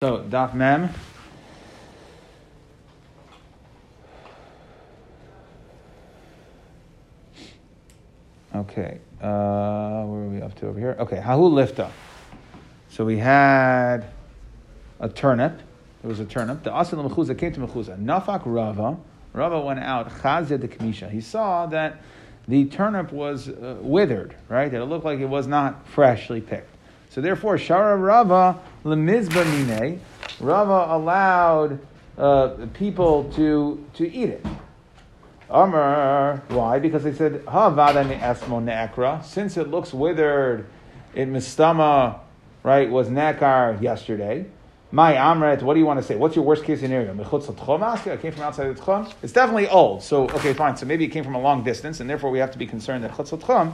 So, Daf Mem. Okay, uh, where are we up to over here? Okay, Hahu Lifta. So we had a turnip. There was a turnip. The Asil Mechuza came to Mechuza. Nafak Rava. Rava went out. Chazia the Kamisha. He saw that the turnip was uh, withered, right? That it looked like it was not freshly picked. So therefore, Shara Rava lemizba mine, Rava allowed uh, people to to eat it. Amr, why? Because they said ha vadani esmo ne'ekra. Since it looks withered, it mistama, right? Was nekar yesterday. My amret, what do you want to say? What's your worst case scenario? It came from outside the tchum. It's definitely old. So okay, fine. So maybe it came from a long distance, and therefore we have to be concerned that chutz tchum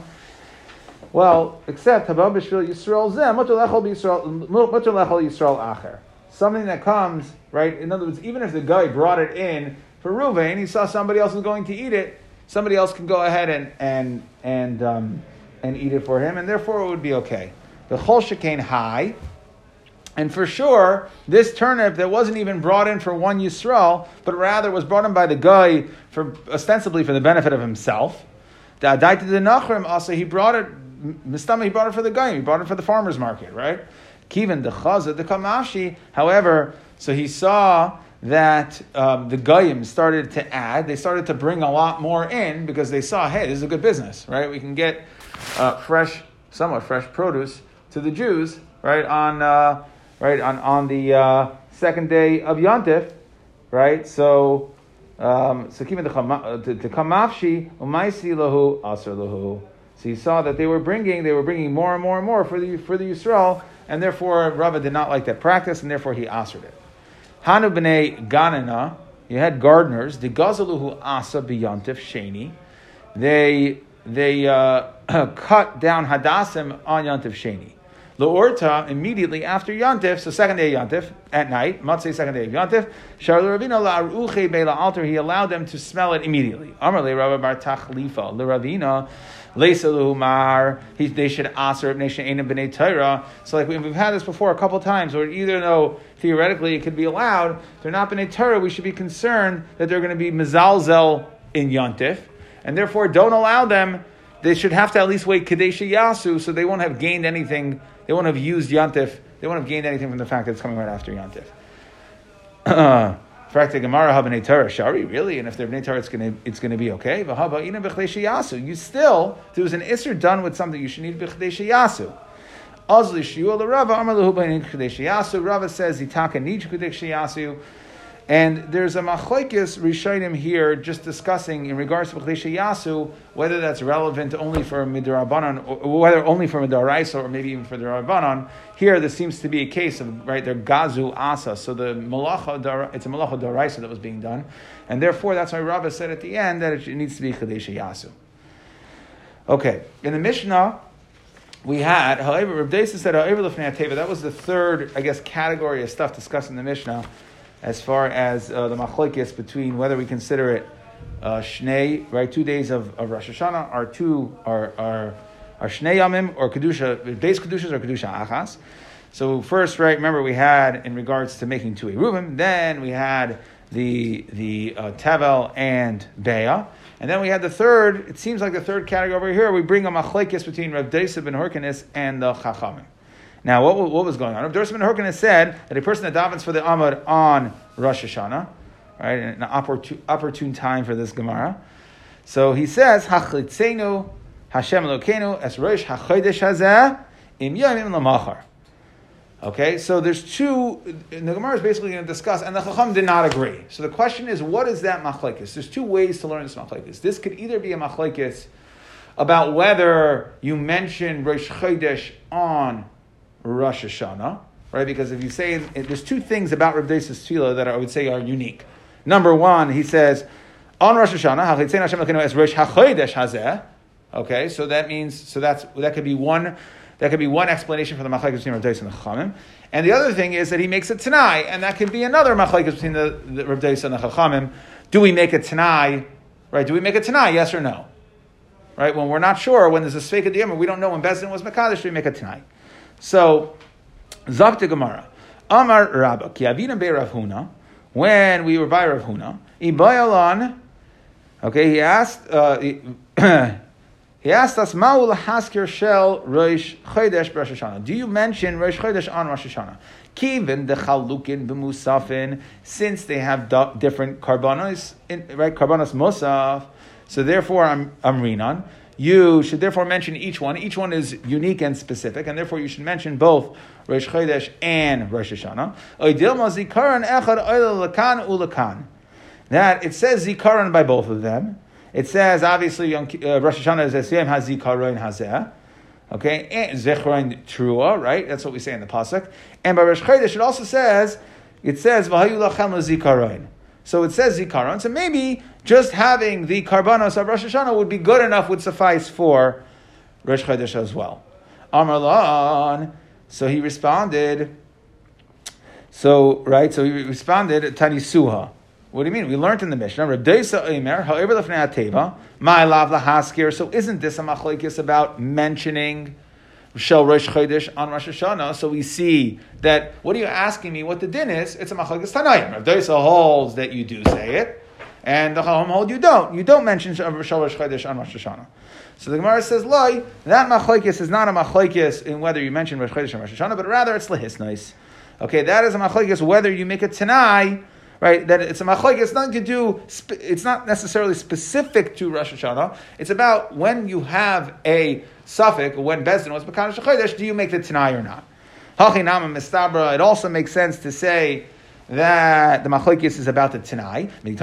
well, except Haba Bishvil Yisrael Zem, Lechol Yisrael Acher. Something that comes, right? In other words, even if the guy brought it in for Ruvain, he saw somebody else was going to eat it, somebody else can go ahead and, and, and, um, and eat it for him, and therefore it would be okay. The Chol Shekain High, and for sure, this turnip that wasn't even brought in for one Yisrael, but rather was brought in by the guy for ostensibly for the benefit of himself. The Adaita the Nachrim also, he brought it Mistama, he bought it for the guy, he bought it for the farmer's market, right? Kivan the chaza, the kamashi, however, so he saw that um, the goyim started to add, they started to bring a lot more in because they saw, hey, this is a good business, right? We can get uh, fresh, somewhat fresh produce to the Jews, right, on, uh, right, on, on the uh, second day of Yontif, right? So, um, so the kamafshi, umaisi lahu, asr lahu. So you saw that they were bringing, they were bringing more and more and more for the for the Yisrael, and therefore Rava did not like that practice, and therefore he answered it. Hanu b'nei ganana, you had gardeners, the gazaluhu asa biyantif sheni. They they uh, cut down hadassim on yantif sheni. Loorta immediately after Yantif, so second day of Yantif at night, Matzei second day of Yantif. Shar Ravina la'aruche be'la altar. He allowed them to smell it immediately. Amar le Rabbi Bar Tachlifa le Ravina Mar, they should aser nation ain't b'nei Torah. So like we've had this before a couple times, where either though theoretically it could be allowed, they're not b'nei Torah. We should be concerned that they're going to be mezalzel in yontif, and therefore don't allow them. They should have to at least wait kadesh yasu, so they won't have gained anything. They won't have used yontif. They won't have gained anything from the fact that it's coming right after yontif. Praktik Gemara Habnei Torah Shari, really? And if they're Bnei Torah, it's gonna it's gonna be okay. V'haba ina b'chdei You still there was an isser done with something you should need b'chdei sheyasu. Azli shiu the Rava Amar lehu b'nei b'chdei sheyasu. Rava says itaka needs b'chdei sheyasu. And there's a machlekes rishonim here just discussing in regards to B'chdei Yasu whether that's relevant only for midrabanan or whether only for midaraisa or maybe even for the rabbanon. Here, this seems to be a case of right there gazu asa. So the malacha it's a malacha daraisa that was being done, and therefore that's why Rava said at the end that it needs to be B'chdei Yasu. Okay, in the Mishnah we had, however, Rav Desa said, that was the third, I guess, category of stuff discussed in the Mishnah as far as uh, the machlokes between whether we consider it uh, shnei, right, two days of, of Rosh Hashanah, are two are are are shnei yamim or kedusha days kedushas or kedusha achas. So first, right, remember we had in regards to making two eruvim, then we had the the uh, tevel and beya. And then we had the third, it seems like the third category over here, we bring a machlekes between Rav Deisa ben Horkenis and the Chachamim. Now, what, what was going on? Rav Horkin has said that a person that davens for the Amud on Rosh Hashanah, right, an opportune, opportune time for this Gemara. So he says, Hachlitzenu Hashem Elokeinu es Rosh HaChodesh Hazeh im Lamachar. Okay, so there's two. The Gemara is basically going to discuss, and the Chacham did not agree. So the question is, what is that machlekes? There's two ways to learn this machlekes. This could either be a machlekes about whether you mention Rosh Chodesh on Rosh Hashanah, right? Because if you say, there's two things about Rav Deis's tefillah that I would say are unique. Number one, he says, on Rosh Hashanah, okay, so that means, so that's, that could be one, that could be one explanation for the machlekes between Rav Deis and the Chachamim. And the other thing is that he makes a Tanai, and that could be another machlekes between the, the Rav Deis and the Chachamim. Do we make a Tanai, right? Do we make a Tanai, yes or no? Right? When we're not sure, when there's a Sveika Diyama, we don't know when Bezdin was Makadish, do we make a Tanai? So, Zakta Gemara. Amar Rabba, ki avina be Huna, when we were by Rav Huna, ibayalan, okay, he asked, uh, he, asked us, Ma'ul haskir shel Rosh Chodesh Rosh Hashanah. Do you mention Rosh Chodesh on Rosh Hashanah? Kivin the chalukin b'musafin, since they have different karbanos, right? Karbanos musaf. So therefore, I'm I'm rinan. You should therefore mention each one. Each one is unique and specific, and therefore you should mention both Rosh Chodesh and Rosh Hashanah. That it says zikaron by both of them. It says obviously uh, Rosh Hashanah is Esiyam hazikaron hazeh. Okay, and Zechron Trua, right? That's what we say in the pasuk. And by Rosh Chodesh, it also says it says V'hayu lachem zikaron. So it says zikaron. So maybe just having the karbanos of Rosh Hashanah would be good enough, would suffice for Rosh Chodesh as well. Amarlan. So he responded. So right, so he responded Tani Suha. What do you mean? We learned in the Mishnah, however. So isn't this a machlekes about mentioning Shel Rosh Chodesh on Rosh Hashanah? So we see that. What are you asking me? What the din is? It's a machlekes Tanayim. Rabdeisa holds that you do say it, and the Chacham hold you don't. You don't mention Shel Rosh Chodesh on Rosh Hashanah. So the Gemara says, "Loi, that machlekes is not a machlekes in whether you mention Rosh Chodesh or Rosh Hashanah, but rather it's lehisnais. Okay, that is a machlekes whether you make a tanai." Right? That it's a machlek. It's nothing to do. It's not necessarily specific to Rosh Hashanah. It's about when you have a suffix, when Bezdin was Mekadosh Chodesh, do you make the Tanai or not? It also makes sense to say that the machlekes is about the Tanai. It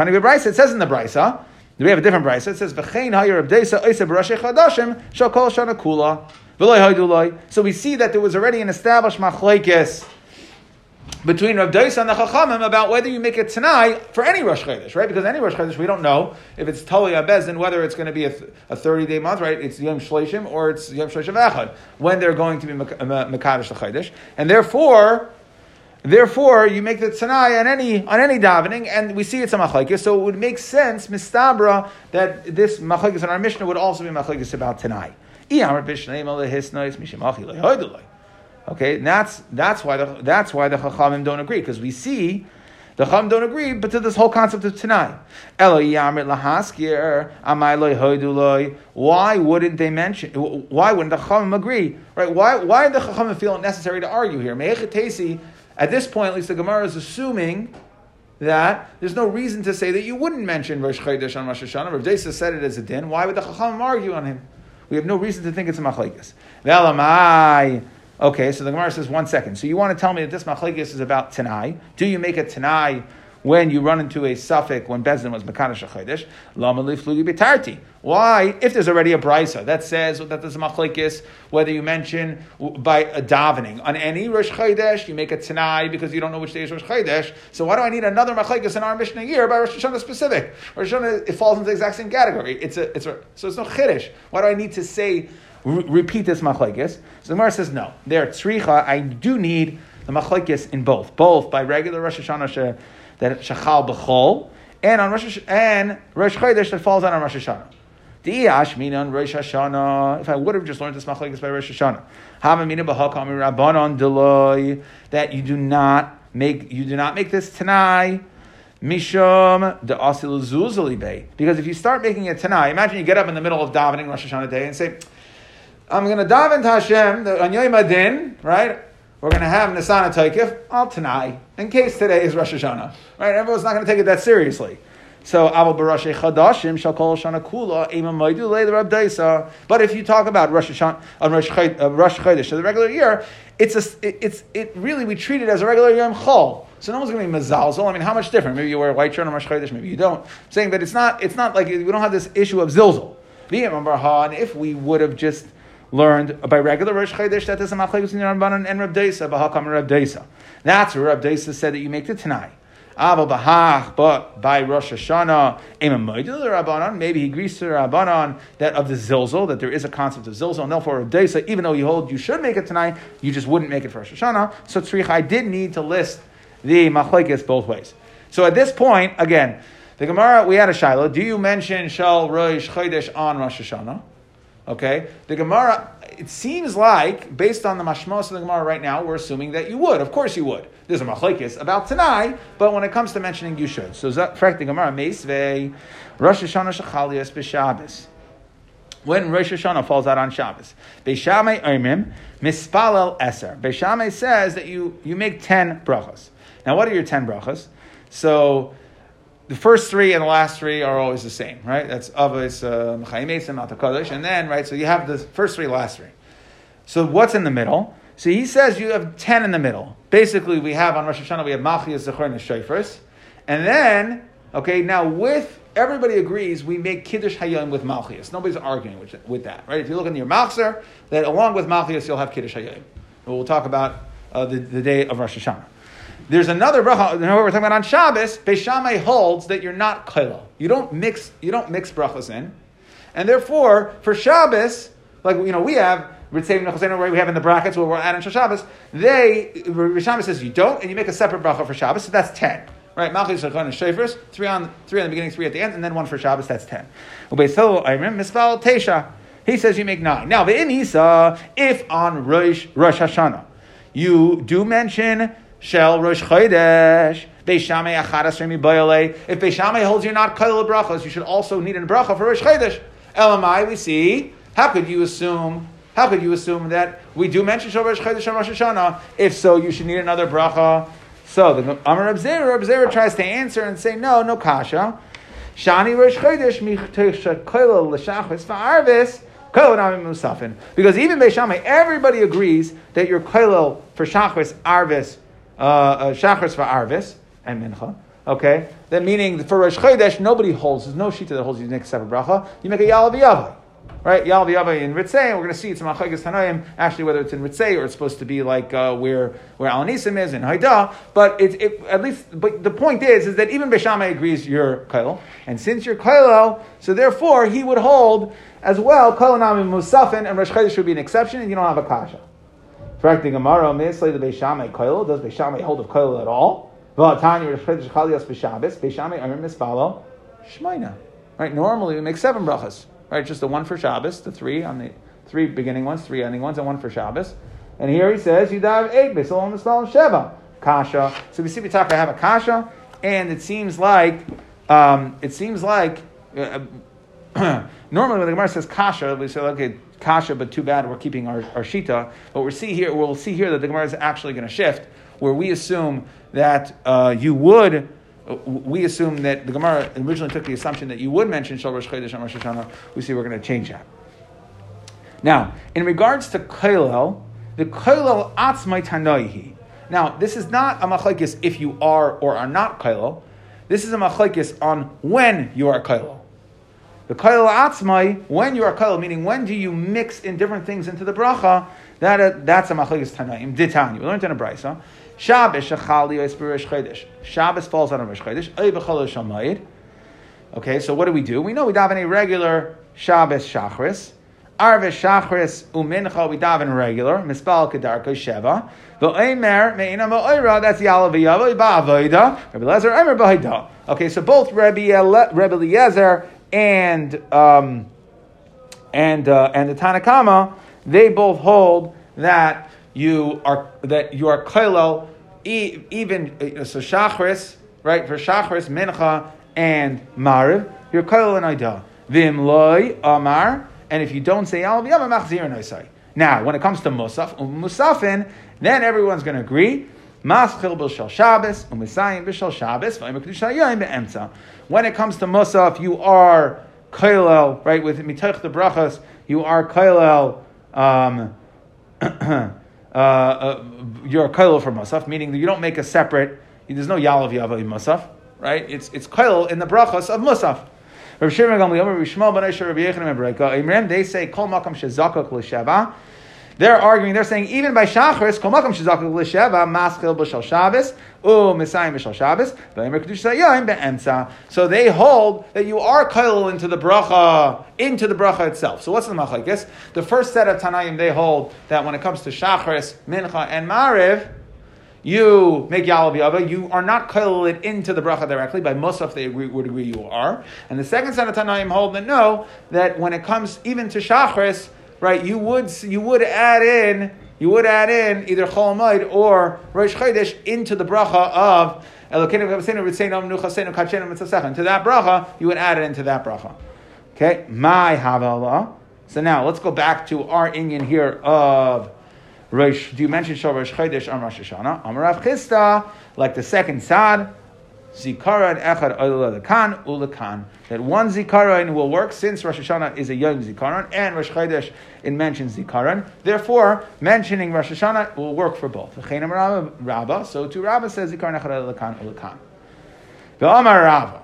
says in the Brisa. We have a different Brisa. It says V'chein Hayir Abdesa Oisa B'Rosh Chadashim Shal Kol Shana Kula. So we see that there was already an established machlekes between Rav Dais and the Chachamim about whether you make a tonight for any Rosh Chodesh, right? Because any Rosh Chodesh, we don't know if it's Tali Abezin, whether it's going to be a, th- a 30 day month, right? It's Yom Shleishim or it's Yom Shleishim Echad, when they're going to be uh, Mekadosh the Chodesh. And therefore, Therefore, you make the Tanai on any on any davening, and we see it's a machlekes, so it would make sense, mistabra, that this machlekes in our Mishnah would also be machlekes about Tanai. Okay, and that's that's why the that's why the Chachamim don't agree because we see the Chachamim don't agree, but to this whole concept of Tanai. Why wouldn't they mention? Why wouldn't the Chachamim agree? Right? Why why did the Chachamim feel it necessary to argue here? At this point, at least the Gemara is assuming that there's no reason to say that you wouldn't mention Rosh Chodesh on Rosh Hashanah. Rav Desa said it as a din. Why would the Chachamim argue on him? We have no reason to think it's a machlekes. Okay, so the Gemara says one second. So you want to tell me that this machlekes is about Tanai? Do you make a Tanai when you run into a suffix when Bezdin was Mekanish Chodesh? Lama flugi bitarti. Why? If there's already a brisa that says that there's a machlekes, whether you mention by a davening on any Rosh Chodesh, you make a Tanai because you don't know which day is Rosh Chodesh. So why do I need another machlekes in our Mishnah year by Rosh Hashanah specific? Rosh Hashanah it falls into the exact same category. It's a it's a so it's no chiddush. Why do I need to say re- repeat this machlekes. So the Gemara says no. There, tzricha, I do need the machlekes in both, both by regular Rosh Hashanah that shachal b'chol, and on Rosh and Rosh Chodesh that falls on Rosh Hashanah. Diyash on Rosh Hashanah. If I would have just learned this machlekes by Rosh Hashanah, Havamina b'hakam rabbanon deloy that you do not make you do not make this tanai. Mishum the asil zuzali bay. Because if you start making it tanai, imagine you get up in the middle of davening Rosh Hashanah day and say, I'm going to daven to Hashem on Yom Adin, right? We're going to have Nisana Taikif all tonight, in case today is Rosh Hashanah, right? Everyone's not going to take it that seriously. So Abu Barashi Chadashim shall call Shana Kula Imam Maidu the Rab Daisa. But if you talk about Rosh Hashanah, uh, Rosh Chodesh, the regular year, it's a, it, it's it really we treat it as a regular Yom Chol. So no one's going to be mezalzel. I mean, how much different? Maybe you wear a white shirt on Rosh Chodesh, maybe you don't. I'm saying that it's not it's not like we don't have this issue of zilzal. And if we would have just learned by regular Rosh Chodesh that there's a machlekes in Rabbanan and Rab Deisa, b'hakam Rab Deisa. That's where Rab Deisa said that you make the Tanai. Ava b'hach, but by Rosh Hashanah, Rabbanan, maybe he agrees to the Rabbanan that of the zilzal, that there is a concept of zilzal, and therefore Rab Deisa, even though you hold you should make it tonight, you just wouldn't make it for Rosh Hashanah. So Tzrichai did need to list the machlekes both ways. So at this point, again, the Gemara, we had a Shiloh. Do you mention Shal Rosh Chodesh on Rosh Hashanah? Okay, the Gemara. It seems like, based on the mashmos of the Gemara right now, we're assuming that you would. Of course, you would. There's a machlekes about tonight, but when it comes to mentioning, you should. So, fact, the Gemara meisvei Rosh Hashanah shechalias b'Shabbos. When Rosh Hashanah falls out on Shabbos, Beishamay Oimim mispalel eser. Beishamay says that you you make ten brachas. Now, what are your ten brachas? So the first three and the last three are always the same, right? That's Avos, uh, Mechayim Kodesh, and then, right, so you have the first three, last three. So what's in the middle? So he says you have 10 in the middle. Basically, we have on Rosh Hashanah, we have Malchias, Zechor, and Shofars. And then, okay, now with, everybody agrees we make Kiddush Hayom with Malchias. Nobody's arguing with, with that, right? If you look in your Machzer, that along with Malchias, you'll have Kiddush Hayom. We'll talk about uh, the, the day of Rosh Hashanah. There's another bracha. Know we're talking about on Shabbos. Beishamai holds that you're not kailo. You don't mix. You don't mix brachas in, and therefore for Shabbos, like you know we have Ritzayim Nechosenu, we have in the brackets where we're adding Shabbos. They Rishama says you don't, and you make a separate bracha for Shabbos. So that's ten. Right, Malchus Shulchan and Shafers, three on three on the beginning, three at the end, and then one for Shabbos. That's ten. Ubeithil Ayrim Mispal Tesha. He says you make nine. Now the if on Rosh Rosh Hashanah you do mention Shel Rosh Chodesh. Beishamei achadas remi bayale. If Beishamei holds you're not kail brachos, you should also need a bracha for Rosh Chodesh. Elamai, we see. How could you assume? How could you assume that we do mention Shel Rosh Chodesh and Rosh Hashanah? If so, you should need another bracha. So the Amar Reb Zera, Reb Zera tries to answer and say, no, no kasha. Shani Rosh Chodesh michtech kail l'shachos fa'arvis. Because even Beishamai, everybody agrees that your kailel for shachris arvis uh, uh, for Arvis and Mincha. Okay, that meaning for Rosh Chodesh nobody holds. There's no shita that holds you make separate bracha. You make a Yalav. Right, Yalav Yavai in Ritzay, and we're going to see it's in Machagas Tanaim, actually whether it's in Ritzay or it's supposed to be like uh, where where Alanisim is in Haida. But it, it, at least, but the point is, is that even Beshamai agrees you're Kail, and since you're Kailo, so therefore he would hold as well Kailanami Musafin, and Rosh Chodesh would be an exception, and you don't have a kasha. Correct the Gemara, Mislay the Beishamai Koil. Does Beishamai hold of Koil at all? V'atani Rosh Chodesh Chalios B'Shabbos. Beishamai Amir Mispalo Shmaina. Right. Normally we make seven brachas. Right. Just the one for Shabbos, the three on the three beginning ones, three ending ones, and one for Shabbos. And here he says you have eight. Beisolom Mispalo Sheva. Kasha. So we see we talk. I have a kasha, and it seems like um, it seems like. Uh, normally when the Gemara says kasha, we say okay kasha, but too bad we're keeping our, our shita. But we see here, we'll see here that the Gemara is actually going to shift, where we assume that uh, you would. We assume that the Gemara originally took the assumption that you would mention Shal Rosh Chodesh and Rosh Hashanah. We see we're going to change that. Now, in regards to Kailel, the Kailel Atzmai Tanoihi. Now, this is not a machlekes if you are or are not Kailel. This is a machlekes on when you are Kailel. The kail atzmai, when you are kail, meaning when do you mix in different things into the bracha, that, uh, that's a machlekes tanaim. Ditani. We learned in a brisa. Shabbos shachali Rosh chodesh. Shabbos falls on Rosh chodesh. shamayid. Okay, so what do we do? We know we daven a regular Shabbos shachris. Arvis shachris umincha we daven regular. Mispal kedarka sheva. V'oimer me'ina ma'oira. That's the yalav v'yavo ba'avoida. Rabbi Lezer oimer ba'hoida. Okay, so both Rabbi, Rabbi Eliezer and um, and uh, and the Tanakama, they both hold that you are that you are kailel even uh, so shachris right for shachris mincha and mariv you're kailel and ida vim loy amar and if you don't say al machzir and no say Now, when it comes to musaf musafin, then everyone's going to agree. Maschil b'shal Shabbos, u'misayim b'shal Shabbos, v'ayim be'emtza. When it comes to Musaf, you are kailel, right? With mitach the brachas, you are kailel. Um, uh, uh, you're kailel for Musaf, meaning that you don't make a separate. There's no yalav yavav Musaf, right? It's it's kailel in the brachas of Musaf. They say kol makam shezakak. They're arguing, they're saying, even by Shachris, Kol Makam Shizakal L'Sheva, Maschil B'Shal Shabbos, U Messiah B'Shal Shabbos. So they hold that you are kail into the bracha, into the bracha itself. So what's the machlekes? The first set of Tanaim, they hold that when it comes to Shachris, Mincha, and Mariv, you make Yalav Yava, you are not kail it into the bracha directly. By Musaf, they agree, would agree you are. And the second set of Tanaim hold that no, that when it comes even to Shachris, right, you would, you would add in, you would add in either Cholamoid or Rosh Chodesh into the bracha of to that bracha, you would add it into that bracha. Okay, my havala. So now let's go back to our Indian here of Rosh. Do you mention Shal Rosh Chodesh on Rosh Hashanah? Amarav Chista, like the second sad. Zikaron echad lekan ulekan. That one zikaron will work since Rosh Hashanah is a young zikaron and Rosh Chodesh it mentions zikaron. Therefore, mentioning Rosh Hashanah will work for both. Rabba. So to Rabba says zikaron echad lekan ulekan. The Amar Rabba.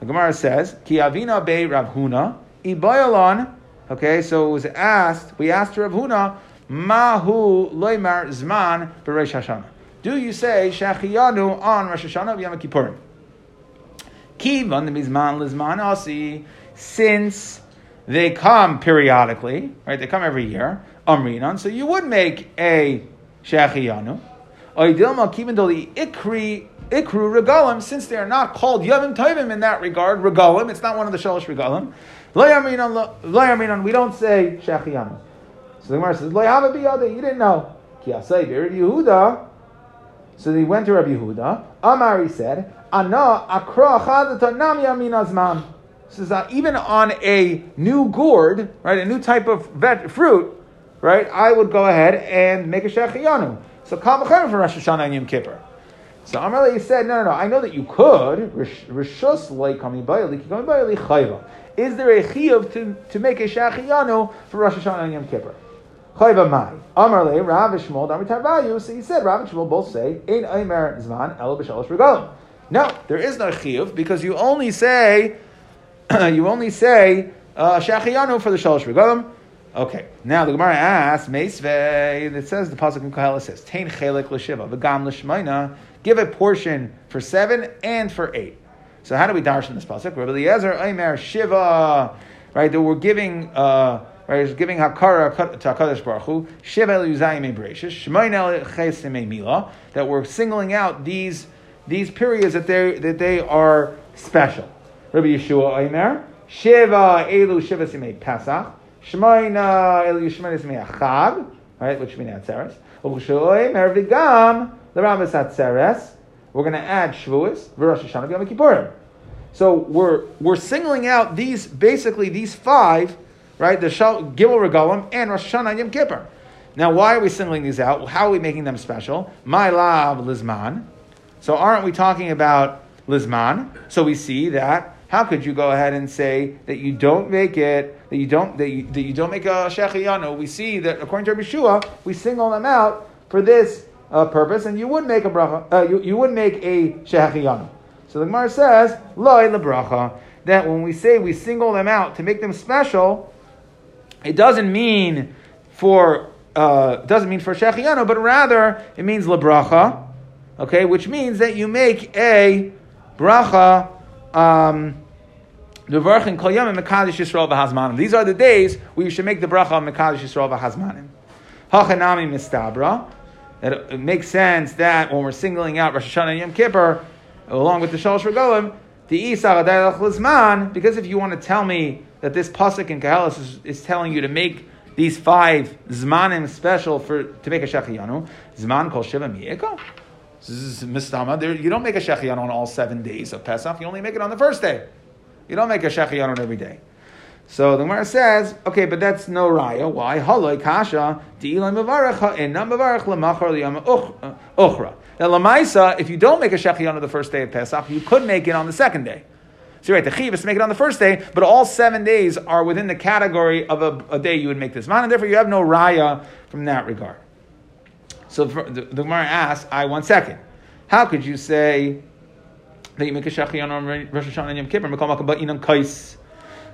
The Gemara says ki avina be Rav Huna ibayalon. Okay, so it was asked. We asked Rav Huna mahu loymar zman bereish Hashanah. Do you say Shachiyanu on Rosh Hashanah Yom Kippurim? Kivan mizman lizman asi, since they come periodically, right? They come every year. Amrinan, so you would make a shechiyanu. Oidilma kivindoli ikri ikru regalim, since they are not called yavim tovim in that regard. Regalim, it's not one of the shalosh regalim. Lo we don't say shechiyanu. So the Gemara says, Lo yava you didn't know. Ki asay Yehuda. So they went to Rabbi Yehuda. Amari said, Says that uh, even on a new gourd, right, a new type of vet, fruit, right, I would go ahead and make a shechiyanu. So kal for Rosh Hashanah and Yom Kippur. So Amarle said, no, no, no, I know that you could. Rishus chayva. Is there a chiyuv to, to make a shechiyanu for Rosh Hashanah and Yom Kippur? Chayva mai. Amarle, Rav Shmuel, Damitar Vayu. So he said, Rav and Shmuel both say, Ein Aimer Zman, Elo B'Shalosh Regalim. No, there is no chiyuv because you only say you only say uh, for the shalosh regalim. Okay, now the Gemara asks, Meisvei, it says, the Pasuk in Kohelet says, Tain chelik l'shiva, v'gam l'shmaina, give a portion for seven and for eight. So how do we darshan this Pasuk? Rabbi Eliezer, Shiva, right, that we're giving, uh, right, giving Hakara to HaKadosh Baruch Hu, Shiva l'yuzayim e'breishes, Shmaina l'chesim mila, that we're singling out these these periods that they that they are special. Rabbi Yeshua Aimer, Shiva Elu Shiva Simei Pesach, Shemaina Elu Shemaina Simei Achag, right, which means Atzeres. Rabbi Aimer Vigam the Rambam Atzeres. We're going to add Shavuos, Rosh Hashanah, Yom Kippurim. So we're we're singling out these basically these five, right? The Shal Gimel Regalim and Rosh Hashanah Yom Kippur. Now, why are we singling these out? How are we making them special? My lav lizman. So aren't we talking about Lizman? So we see that how could you go ahead and say that you don't make it, that you don't that you, that you don't make a shechiyanu? We see that according to Rabbi Shua, we single them out for this uh, purpose, and you would make a bracha, uh, you, you would make a shechiyanu. So the Gemara says, loy lebracha, that when we say we single them out to make them special, it doesn't mean for uh, doesn't mean for shechiyanu, but rather it means lebracha okay, which means that you make a bracha. Um, these are the days where you should make the bracha of Mekadosh Yisrael v'Hazmanim. Hachanami mistabra. That it makes sense that when we're singling out Rosh Hashanah and Yom Kippur, along with the Shalosh Regalim, the Isa Lizman, because if you want to tell me that this pasuk in Kahalas is, is, telling you to make these five zmanim special for to make a shechiyanu, zman called shiva miyeka. This is mistama. There, you don't make a shechion on all seven days of Pesach. You only make it on the first day. You don't make a shechion on every day. So the Gemara says, okay, but that's no raya. Why? Haloi kasha di'ilam mevarach ha'inam mevarach uchra. Uh, now lamaisa, if you don't make a shechion on the first day of Pesach, you could make it on the second day. So you're right, the chiv is to make it on the first day, but all seven days are within the category of a, a day you would make this man, and therefore you have no raya from that regard. So the, the Gemara asks, I one second. How could you say that you make a shachiyan on Rosh Hashanah and Yom Kippur?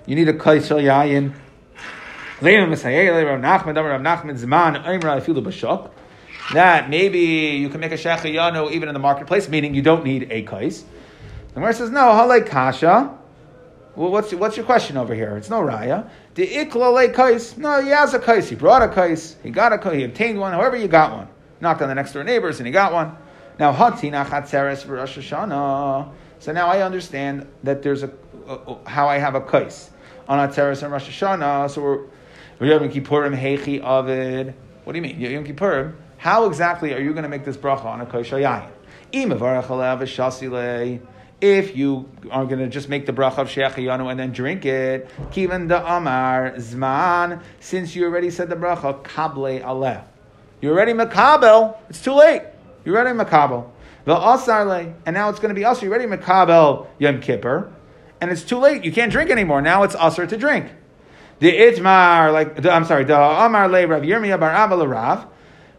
You need a kais shel yayin. That maybe you can make a shechiyanu even in the marketplace, meaning you don't need a kais. The Gemara says, no, halay kasha. Well, what's, what's your question over here? It's no raya. The ikla kais. No, he has a kais. He brought a kais. He got a kais. He obtained one. However, you got one knocked on the next door neighbors and he got one. Now, Hatina Chatzeres for Rosh Hashanah. So now I understand that there's a, a how I have a kais on Atzeres and Rosh Hashanah. So we're Yom Kippurim Heichi Avid. What do you mean? Yom Kippurim. How exactly are you going to make this bracha on a kais shayayin? If you are going to just make the bracha of Sheachayanu and then drink it, kivan the amar zman, since you already said the bracha, kable aleh. You're already makabel, it's too late. You're already makabel. The asarle, and now it's going to be usher. You're already makabel Yom Kippur, and it's too late. You can't drink anymore. Now it's usher to drink. The itmar, like the, I'm sorry, the amar le Rav Yirmiyah bar Abba Rav,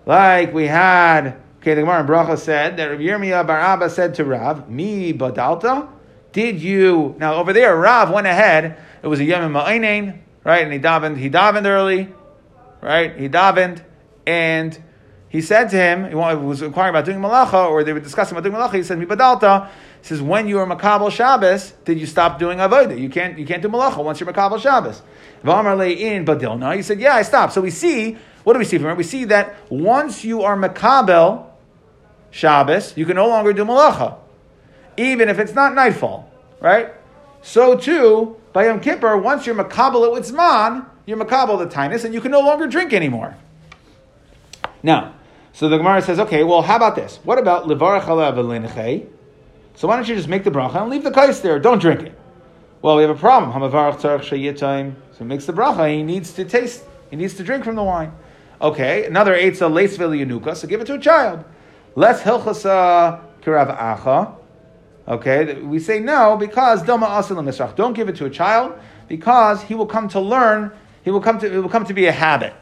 like we had Okay, the Gemara in Bracha said that Rav Yirmiyah Bar Abba said to Rav, "Mi badalta, did you?" Now over there, Rav went ahead. It was a Yom Ma'ainain, right? And he davened. He davened early, right? He davened, and he said to him, he was inquiring about doing malacha, or they were discussing about doing malacha. He said, "Mi badalta." He says, "When you were makabel Shabbos, did you stop doing avodah? You can't. You can't do malacha once you're makabel Shabbos." V'amar in badilna. He said, "Yeah, I stopped." So we see. What do we see from it? We see that once you are makabel Shabbos, you can no longer do malacha, even if it's not nightfall, right? So too, by Yom Kippur, once you're makabel it with zman, you're makabel the tinus, and you can no longer drink anymore. Now, so the Gemara says, okay, well, how about this? What about levarach alav So why don't you just make the bracha and leave the kais there? Don't drink it. Well, we have a problem. Hamavarach. So he makes the bracha. He needs to taste. He needs to drink from the wine. Okay, another eitzah leis yanuka. So give it to a child. Less hilchasa kirav acha. Okay, we say no because doma misrach. Don't give it to a child because he will come to learn. He will come to it will come to be a habit.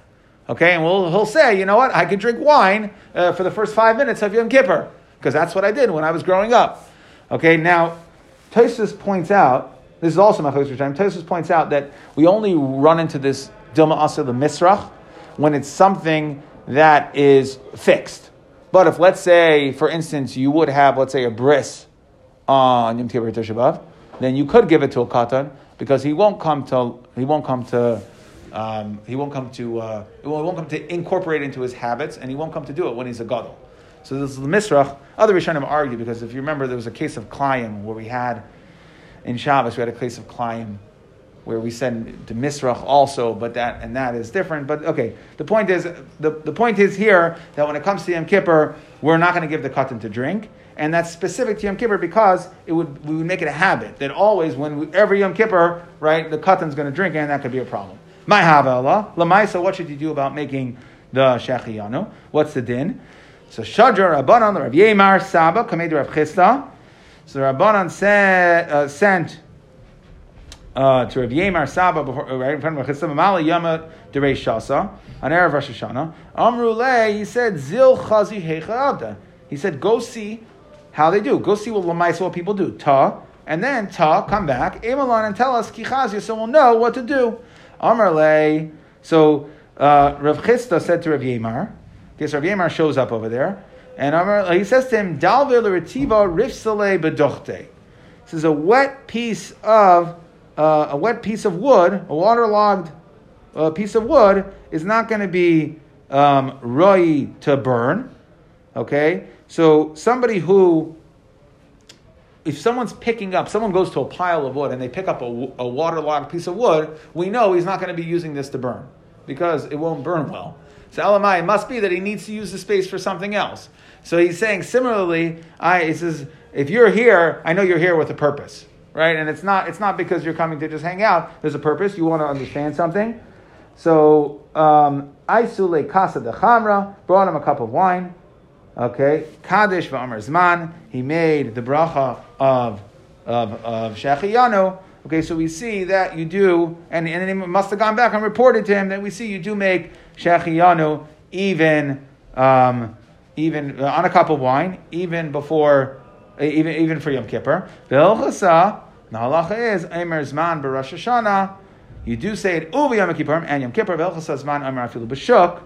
Okay, and we'll, he'll say, you know what, I can drink wine uh, for the first five minutes of Yom Kippur because that's what I did when I was growing up. Okay, now Tosus points out. This is also my first time. Tosus points out that we only run into this dilma asal the misrach when it's something that is fixed. But if, let's say, for instance, you would have, let's say, a bris on Yom Kippur Tisha then you could give it to a katan because he won't come to he won't come to um, he won't come to uh, he won't come to incorporate into his habits, and he won't come to do it when he's a gadol. So this is the misrach. Other Rishonim argue because if you remember, there was a case of klayim where we had in Shabbos we had a case of klayim where we send to Misrach also, but that and that is different. But okay, the point is the, the point is here that when it comes to Yom Kippur, we're not going to give the katan to drink, and that's specific to Yom Kippur because it would we would make it a habit that always when we, every Yom Kippur, right, the katan's going to drink, and that could be a problem. My Allah, lamaisa, what should you do about making the shechiyanu? What's the din? So Shadra Rabbanan, Rav Yemar Saba, Kamed Rav Chisda. So Rabbanan said, uh, sent uh, to Rav Yemar Saba before, uh, right in front of Chesam Amali Yama Derei Shasa on Erev Rosh Hashanah. Amrule, he said Zil Chazi Heicha He said, go see how they do. Go see what Lamaisa what people do. Ta and then Ta come back Emalon and tell us Kichazia, so we'll know what to do. Amrle. So uh, Rav Chisda said to Rav Yemar. Okay, so Rav Yemar shows up over there. And Amar, he says to him, Dalve l'retiva rifsale bedochte. This is a wet piece of uh, a wet piece of wood, a waterlogged uh, piece of wood, is not going to be um, roi to burn. Okay? So somebody who, if someone's picking up, someone goes to a pile of wood and they pick up a, a waterlogged piece of wood, we know he's not going to be using this to burn because it won't burn well. So Elamai, it must be that he needs to use the space for something else. So he's saying similarly, I, he says, if you're here, I know you're here with a purpose right? And it's not it's not because you're coming to just hang out. There's a purpose. You want to understand something. So um, Aisule Casa de Chamra brought him a cup of wine. Okay, Kaddish v'Amar Zman. He made the bracha of of of Shechiyanu. Okay, so we see that you do, and, and he must have gone back and reported to him that we see you do make Shechiyanu even um, even uh, on a cup of wine, even before even, even for Yom Kippur. The halacha is Emer Zman B'Rosh Hashanah. You do say it Uvi Yom Kippur and Yom Kippur. V'elchasa Zman Emer Afilu B'Shuk.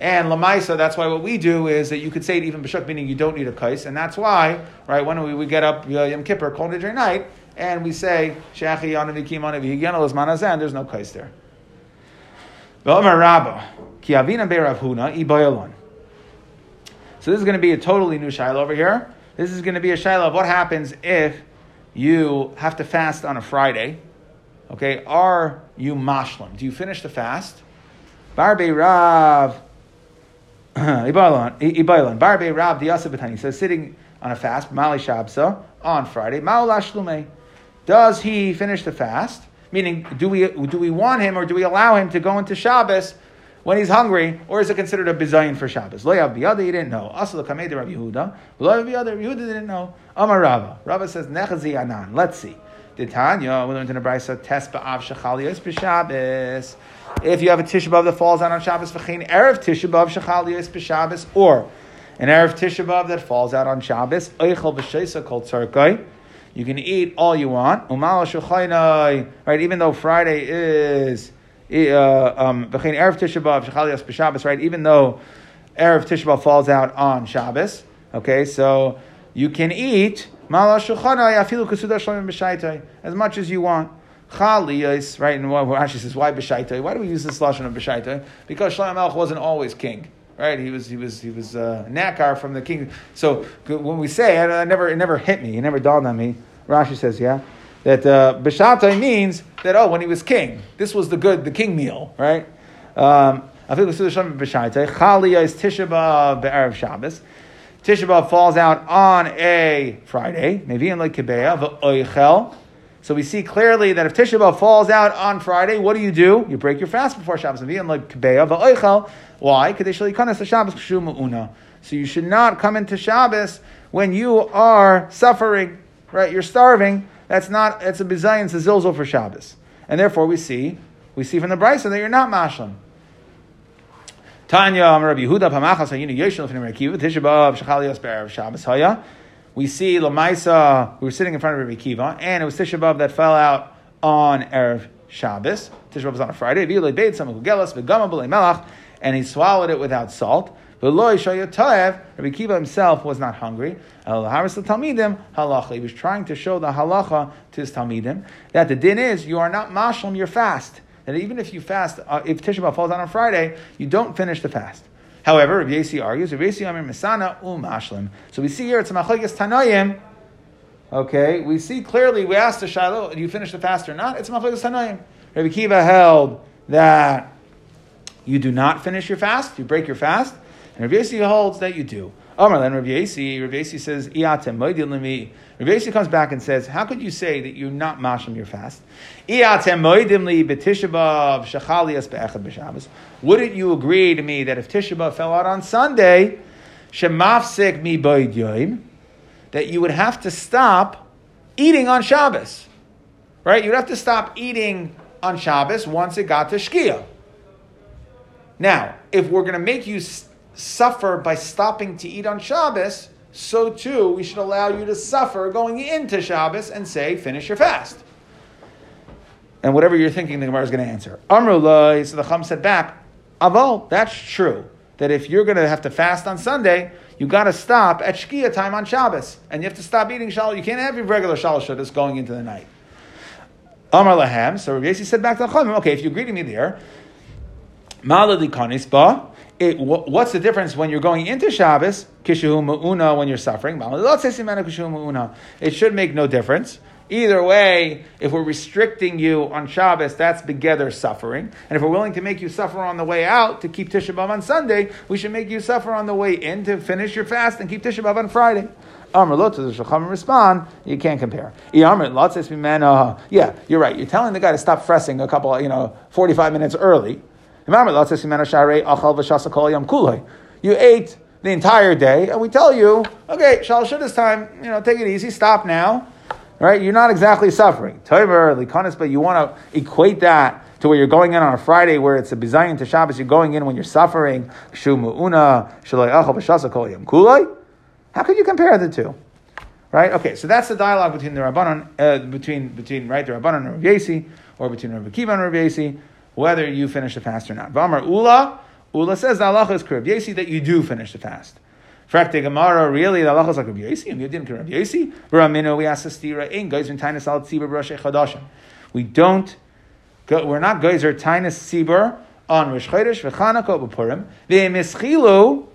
And Lamaisa, that's why what we do is that you could say it even B'Shuk, meaning you don't need a kais. And that's why, right, when we, we get up uh, Yom Kippur, Kol Nidre night, and we say, Shachi Yanavi Kimanavi Higyana Lazman Azan, there's no kais there. So this is going to be a totally new shiloh over here. This is going to be a shiloh of what happens if you have to fast on a Friday. Okay, are you mashlim? Do you finish the fast? Barbe Rav Uh-huh. Ibailan. Barbe Rav Diasa says sitting on a fast, Mali Shabsa, on Friday. Maulashlume. Does he finish the fast? Meaning, do we, do we want him or do we allow him to go into Shabbos when he's hungry, or is it considered a bizayin for Shabbos? Lo yav he didn't know. Asal kamed Rav Yehuda. Lo yav biyada, Yehuda didn't know. Amar Rava. Rava says, nechazi anan. Let's see. The Tanya, we learned in the Brisa, test ba'av shachal yos b'Shabbos. If you have a Tisha B'Av that falls out on Shabbos, v'chein erev Tisha shachal yos b'Shabbos, or an erev Tisha B'Av that falls out on Shabbos, oichel b'sheisa called tzarkai. You can eat all you want. Umal right? Even though Friday is uh, um, erev Tisha B'Av shachal yos b'Shabbos, right? Even though erev Tisha B'Av falls out on Shabbos, okay, so you can eat as much as you want. Chaliyos, right? And Rashi says, why b'shaitai? Why do we use this lashon of b'shaitai? Because Shlomo Melech wasn't always king, right? He was he was he was uh, nakar from the king. So when we say, I, I, never it never hit me, it never dawned on me. Rashi says, yeah, that uh, b'shaitai means that oh, when he was king, this was the good the king meal, right? Um, I think it's Chaliyah is Tisha B'av be'erev Shabbos. Tisha falls out on a Friday, maybe in like Kibeya, v'oichel. So we see clearly that if Tisha B'av falls out on Friday, what do you do? You break your fast before Shabbos. In like Kibeya, v'oichel. Why? So you should not come into Shabbos when you are suffering, right? You're starving. That's not, it's a bizayin, zilzal for Shabbos. And therefore we see, we see from the Brisa that you're not mashlim. Tanya Rabbi Yehuda Pamachas Hayinu Yeshel Lefnim Rekiva Tisha B'av Shechal Yos Be'erev Shabbos Haya. We see Lamaisa. We were sitting in front of Rabbi Kiva, and it was Tisha B'av that fell out on erev Shabbos. Tisha B'av was on a Friday. And he swallowed it without salt. Rabbi Kiva himself was not hungry. He was trying to show the halacha to his Talmidim that the din is you are not mashlam your fast that even if you fast, uh, if Tisha B'Av falls on a Friday, you don't finish the fast. However, Rav Yesi argues, Rav Yesi Amir Misana um Ashlim. So we see here it's Machlekes Tanoim. Okay, we see clearly. We asked the Shiloh, "Do you finish the fast or not?" It's Machlekes Tanoim. Rabbi Kiva held that you do not finish your fast, you break your fast, and Rav Yesi holds that you do. Amar then Rav Yesi, Rav Yesi says, "Iatem moedil Ravasi comes back and says, How could you say that you're not mashim your fast? Wouldn't you agree to me that if Tisha fell out on Sunday, that you would have to stop eating on Shabbos? Right? You'd have to stop eating on Shabbos once it got to Shkia. Now, if we're going to make you suffer by stopping to eat on Shabbos, so too we should allow you to suffer going into Shabbos and say, finish your fast. And whatever you're thinking, the Gemara is going to answer. Amrullah, so the Chum said back, Aval, that's true. That if you're going to have to fast on Sunday, you got to stop at Shkia time on Shabbos. And you have to stop eating Shalom. You can't have your regular Shalom that's going into the night. Amar Lahem, so Rabbi said back to the Chum, okay, if you agree to me there, Maladi Kanisba, it, what's the difference when you're going into Shabbos, kishu ma'una, when you're suffering? It should make no difference. Either way, if we're restricting you on Shabbos, that's together suffering. And if we're willing to make you suffer on the way out to keep Tisha B'Av on Sunday, we should make you suffer on the way in to finish your fast and keep Tisha B'Av on Friday. Amr lot to the Shulchan respond, you can't compare. Yeah, you're right. You're telling the guy to stop fressing a couple, you know, 45 minutes early. You ate the entire day, and we tell you, okay, Shalashud time, you know, take it easy, stop now. Right? You're not exactly suffering. but you want to equate that to where you're going in on a Friday where it's a bizayin to Shabbos, you're going in when you're suffering. How could you compare the two? Right? Okay, so that's the dialogue between the Rabbanon, uh, between, between, right, the Rabbanon and Rav Yesi, or between Rav Kiva and Rav Yesi, whether you finish the fast or not. Vamar Ula, Ula says the halacha is Rav Yesi that you do finish the fast. Frakte Gemara, really, the halacha is like Rav Yesi, and you didn't Rav Yesi. Baramino, we ask the stira, in guys in Tainus al Tzibur Rosh Chadashim. We don't, go, we're not guys or Tainus Tzibur on Rosh Chodesh v'Chanukah b'Purim. Ve'emischilu,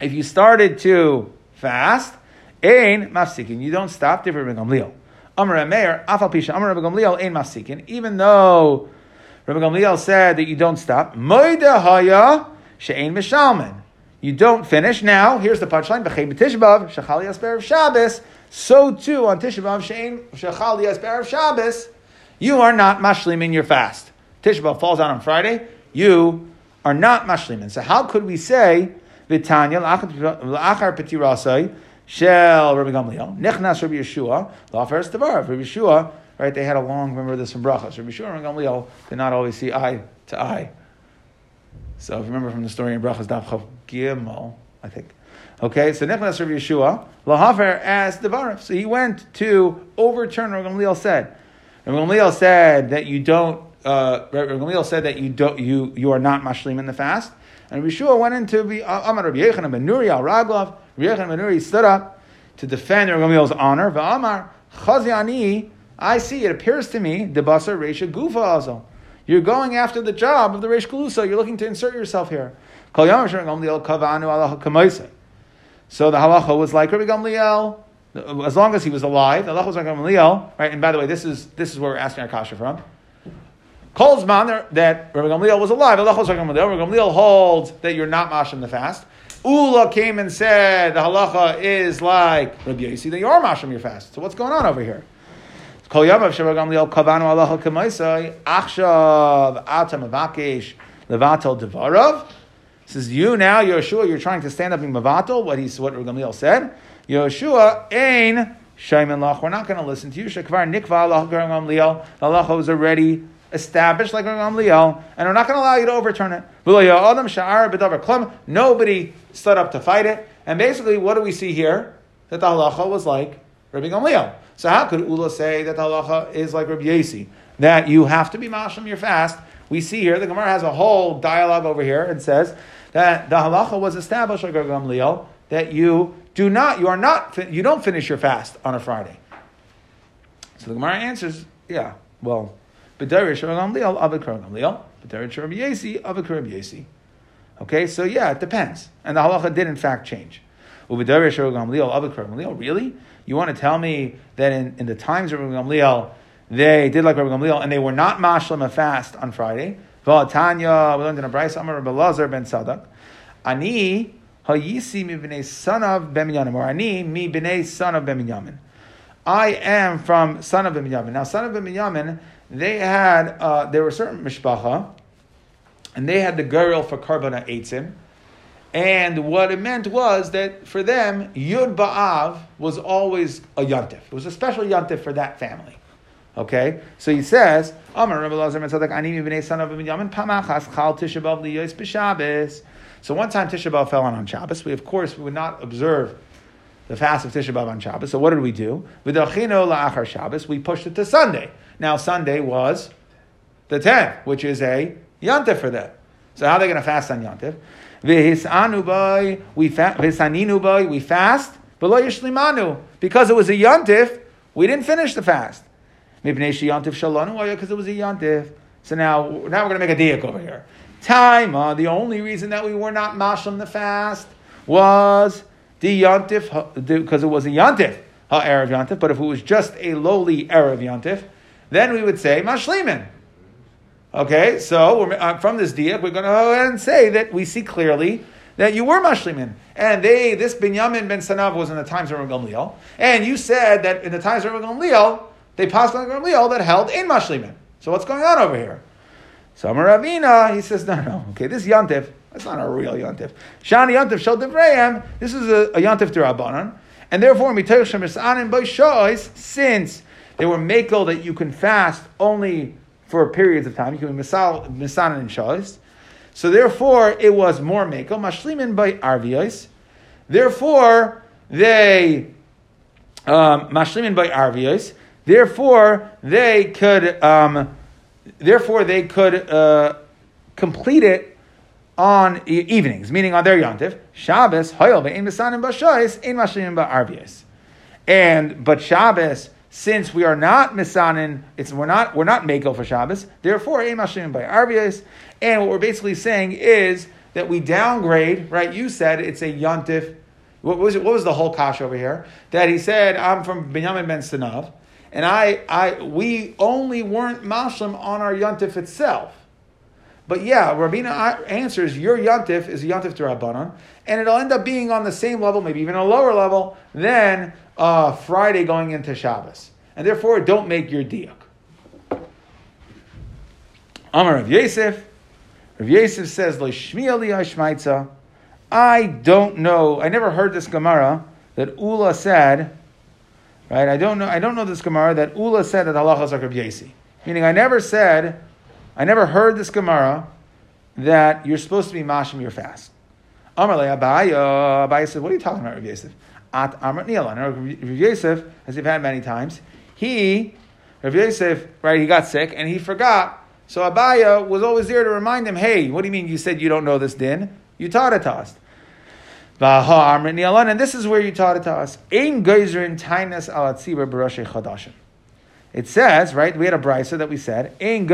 if you started to fast, ein mafsikin, you don't stop. Different Rabbi Gamliel. Amar Meir, afal pisha. Amar Rabbi Gamliel ein mafsikin. Even though Rabbi Gamliel said that you don't stop, moida haya she'ein mishalman. You don't finish. Now, here's the punchline. B'chei b'tishbav, shechali asper of Shabbos. So too on Tishbav, she'ein shechali asper of Shabbos, you are not mashlim in your fast. Tishbav falls out on Friday. You are not mashlim. So how could we say Vitanya la'achar petirasai shel Rabbi Gamliel nechnas Rabbi Yeshua la'aferes devar Rabbi Yeshua. Right, they had a long. Remember this in brachas. Rabbi Yeshua and Rabbi Gamliel did not always see eye to eye. So if you remember from the story in brachas Daf Gimel, I think. Okay, so Nechnas Rabbi Yeshua lahafer asked the devar. So he went to overturn what Rabbi Gamliel said. Rabbi Gamliel said that you don't. Uh, Gamliel said that you don't. You you are not mashlim in the fast. And Yeshua went into the Amar Rabbi Yechon ben Nuri al Raglov. Rabbi Yechon ben stood up to defend Rabbi Gamliel's honor. Va'amar Chaziani, I see. It appears to me the reisha gufa also. You're going after the job of the reish galusa. You're looking to insert yourself here. So the halacha was like Rabbi Gamliel. As long as he was alive, the halacha was like Gamliel, right? And by the way, this is this is where we're asking our kasha from. Kolzman that Rabbi Gamliel was alive. Allah Rabbi Gamliel holds that you're not mashing the fast. Ula came and said the halacha is like Rabbi Yossi that you are mashim your fast. So what's going on over here? Kol yamav Rabbi Gamliel kavanu halacha kemaisai achshav atam avakesh levatel devarav. Says you now, Yeshua, you're trying to stand up in mavatel. What he what Gamliel said. Yeshua ain shayman lach. We're not going to listen to you. Shekvar nikva halacha Gamliel. Halacha was already established like Gamliel, and we're not going to allow you to overturn it. Nobody stood up to fight it. And basically, what do we see here? That the halacha was like Rabbi Gamliel. So how could Ula say that the halacha is like Rabbi Yasi? That you have to be masham your fast. We see here, the Gemara has a whole dialogue over here and says that the halacha was established like Rabbi Gamliel, that you do not, you are not, you don't finish your fast on a Friday. So the Gemara answers, yeah, well, B'darish Rabbi Gamliel, Avik Gamliel. B'darish Rabbi Yesi, Avik Rabbi Yesi. Okay, so yeah, it depends. And the halacha did in fact change. Really? You want to tell me that in, in the times of Rabbi Gamliel, they did like Rabbi Gamliel and they were not mashlam a fast on Friday? V'atanya, we learned in a Bryce, Amar Rabbi Lazar ben Sadak. Ani hayisi mi b'nei son of Ben or ani mi b'nei son of Ben I am from son of Ben Now, son of Ben they had uh, there were certain mishpacha, and they had the girl for karbana eitzim. And what it meant was that for them, Yud Ba'av was always a yontif. It was a special yontif for that family. Okay, so he says, "Amar Rabbi Lazar b'Shabbos." So one time Tisha B'av fell on on Shabbos. We of course we would not observe the fast of Tisha B'av on Shabbos. So what did we do? We pushed it to Sunday. Now Sunday was the 10th, which is a Yantif for them. So how are they going to fast on Yantif? V'hisanu we fast, we fast, below yishlimanu. Because it was a yontif, we didn't finish the fast. Mibnei Yantif shalonu, oh because it was a yontif. So now, now we're going to make a diak over here. Time, the only reason that we were not mashlam the fast was the Yantif, because it was a Yantif, ha Erev Yantif, but if it was just a lowly Erev Yantif, then we would say mashlimin. Okay, so uh, from this diak, we're going to go ahead and say that we see clearly that you were mashlimin, and they this Binyamin ben Sanav was in the times of Gamliel, and you said that in the times of Gamliel they passed on Gamliel that held in mashlimin. So what's going on over here? So Ravina, he says, no, no, okay, this yantif, that's not a real yantif. Shani yantif shel devrayim, this is a, a yantif to and therefore, Mitayoshemisan by Shawais, since they were makel that you can fast only for periods of time. You can be misal, and shos. So therefore, it was more makel. Mashlimin by arvios. Therefore, they um, by arvios. Therefore, they could. Um, therefore, they could uh, complete it on evenings, meaning on their yontif. Shabbos hoyel ve'in misanim b'shois ein mashlimin by arvios. And but Shabbos since we are not misanin, it's we're not we're not makel for Shabbos. Therefore, aim by arbias. And what we're basically saying is that we downgrade, right? You said it's a yontif. What was it? What was the whole kash over here? That he said, I'm from Binyamin ben Sinav, and I, I, we only weren't mashlim on our yontif itself. But yeah, Rabina answers your yontif is a yontif to Rabbanon, and it'll end up being on the same level, maybe even a lower level, than uh, Friday going into Shabbos. And therefore, don't make your diak. Amar Rav Yosef. Rav Yosef says, I don't know, I never heard this Gemara that Ula said, right? I don't know, I don't know this Gemara that Ula said that like Rav Yosef. Meaning, I never said, I never heard this Gemara that you're supposed to be mashim your fast. Amar Abaya, Abaya said, what are you talking about, Rav Yosef? At Amar Niel. Rav Yosef, as we've had many times, he, Rav Yosef, right, he got sick and he forgot so Abaya was always there to remind him, hey, what do you mean you said you don't know this din? You taught it to us. And this is where you taught it to us. It says, right, we had a brisa that we said, and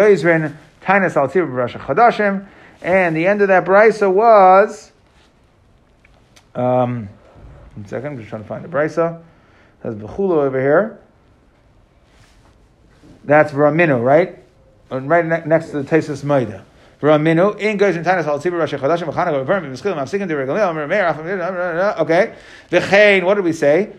the end of that brisa was, um, one second, I'm just trying to find the brisa. That's Bechulu over here. That's Raminu, right? right ne- next to the Tesis Maida. Raminu in in Tanis al Tzibur Rosh Chodashim v'Chanukah v'Purim v'Mischilim Mafsikim Deregalil Meir Okay, v'Chein. What did we say?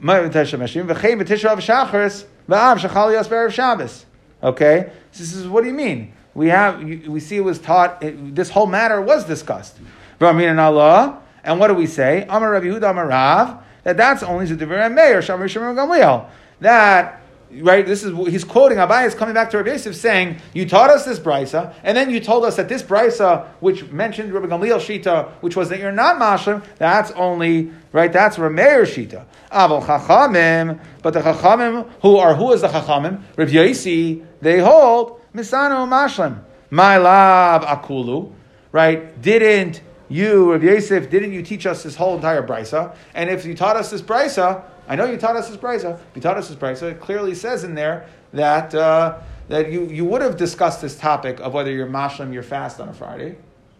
V'Chein v'Tishra v'Shachris v'Av Shachal Yos Berev Shabbos. Okay, this is what do you mean? We have we see it was taught. It, this whole matter was discussed. Ramin Allah. And what do we say? Amar Rabbi Yehuda Amar Rav. That that's only Zedivar and Meir Shamar Shemar Gamliel. That right? This is he's quoting Abai is coming back to Rabbi Yosef saying, "You taught us this brisa, and then you told us that this brisa, which mentioned Rabbi Gamliel Shita, which was that you're not mashlim, that's only right. That's Rameir Shita. Aval Chachamim, but the Chachamim who are who is the Chachamim? Rabbi Yosi, they hold Misano Mashlim. My love Akulu, right? Didn't you, Rabbi Yosef, didn't you teach us this whole entire brisa? And if you taught us this brisa, I know you taught us this brisa. You taught us this brisa. It clearly says in there that uh, that you, you would have discussed this topic of whether you're mashlim your fast on a Friday,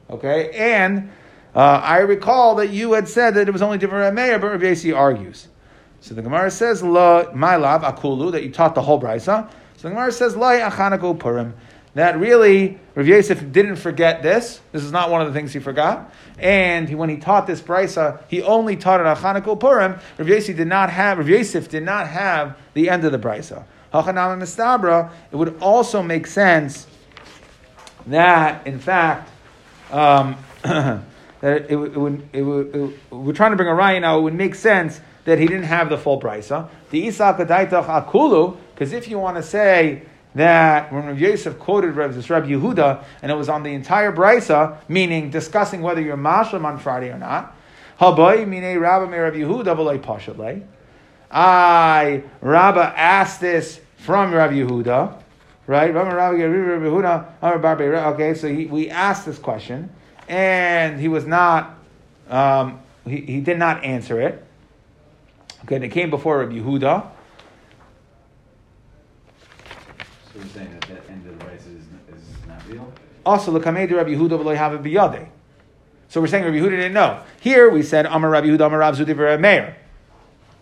okay? And uh, I recall that you had said that it was only different Meir, but Rabbi argues. So the Gemara says, "La my love akulu," that you taught the whole brisa. So the Gemara says, "La achanako purim." That really, Rav Yosef didn't forget this. This is not one of the things he forgot. And he, when he taught this brisa, he only taught it on Chanukah Purim. Rav Yosef did not have Rav Yosef did not have the end of the brisa. Hachanam Mistabra. It would also make sense that, in fact, um, that it, it, would, it, would, it, we're trying to bring a raya now. It would make sense that he didn't have the full brisa. The Isa Akulu, because if you want to say that when Rav Yosef quoted Rav, this Rabbi Yehuda, and it was on the entire brisa, meaning discussing whether you're mashlim on Friday or not. Habai mine Rabba me Rav Yehuda v'lei pashatlei. I Rabba asked this from Rav Yehuda, right? Rabbi Yehuda, Okay, so he, we asked this question, and he was not, um, he, he did not answer it. Okay, they came before Rav Yehuda. So you're saying that that end of the race is, is not real? Also, l'kamei Rabbi Yehuda. So we're saying Rabbi Yehuda didn't know. Here we said Amar Rabbi Yehuda Amar Rav Zudi Meir.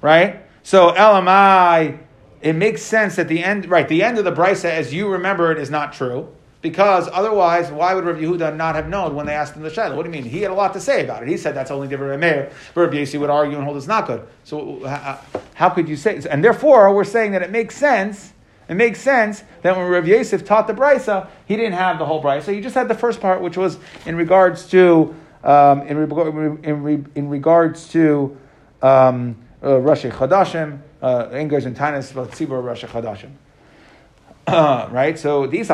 Right? So LMI, it makes sense that the end, right, the end of the brisa, as you remember it, is not true. Because otherwise, why would Rabbi Yehuda not have known when they asked him the Shiloh? What do you mean? He had a lot to say about it. He said that's only different Meir. But Rabbi Yossi would argue and hold it's not good. So how could you say? And therefore, we're saying that it makes sense it makes sense that when Rav Yosef taught the brisa, he didn't have the whole brisa. He just had the first part, which was in regards to um, in, in, in, regards to um, uh, Rosh Chadashim, uh, English and Tanis, Tzibur Rosh Chadashim. Uh, right? So because